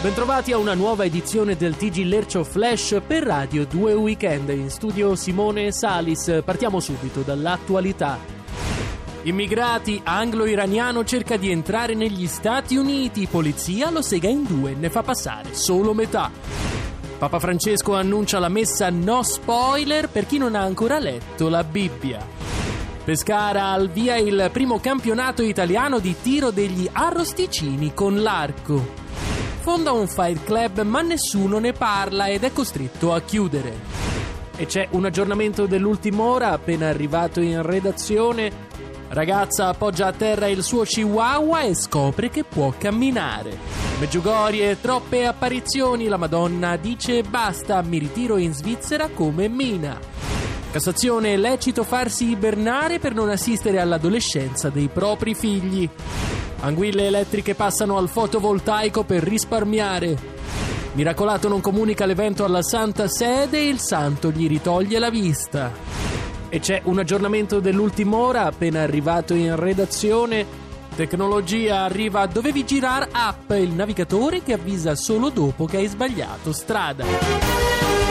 Bentrovati a una nuova edizione del TG Lercio Flash per Radio 2 Weekend. In studio Simone Salis. Partiamo subito dall'attualità. Immigrati anglo-iraniano cerca di entrare negli Stati Uniti. Polizia lo sega in due, ne fa passare solo metà. Papa Francesco annuncia la messa no spoiler per chi non ha ancora letto la Bibbia. Pescara al via il primo campionato italiano di tiro degli arrosticini con l'arco fonda un file club ma nessuno ne parla ed è costretto a chiudere. E c'è un aggiornamento dell'ultima ora appena arrivato in redazione. Ragazza appoggia a terra il suo chihuahua e scopre che può camminare. Meggiugorie, troppe apparizioni, la Madonna dice basta, mi ritiro in Svizzera come Mina. Cassazione, lecito farsi ibernare per non assistere all'adolescenza dei propri figli. Anguille elettriche passano al fotovoltaico per risparmiare. Miracolato non comunica l'evento alla Santa Sede e il santo gli ritoglie la vista. E c'è un aggiornamento dell'ultima ora appena arrivato in redazione. Tecnologia arriva dovevi girare app, il navigatore che avvisa solo dopo che hai sbagliato strada.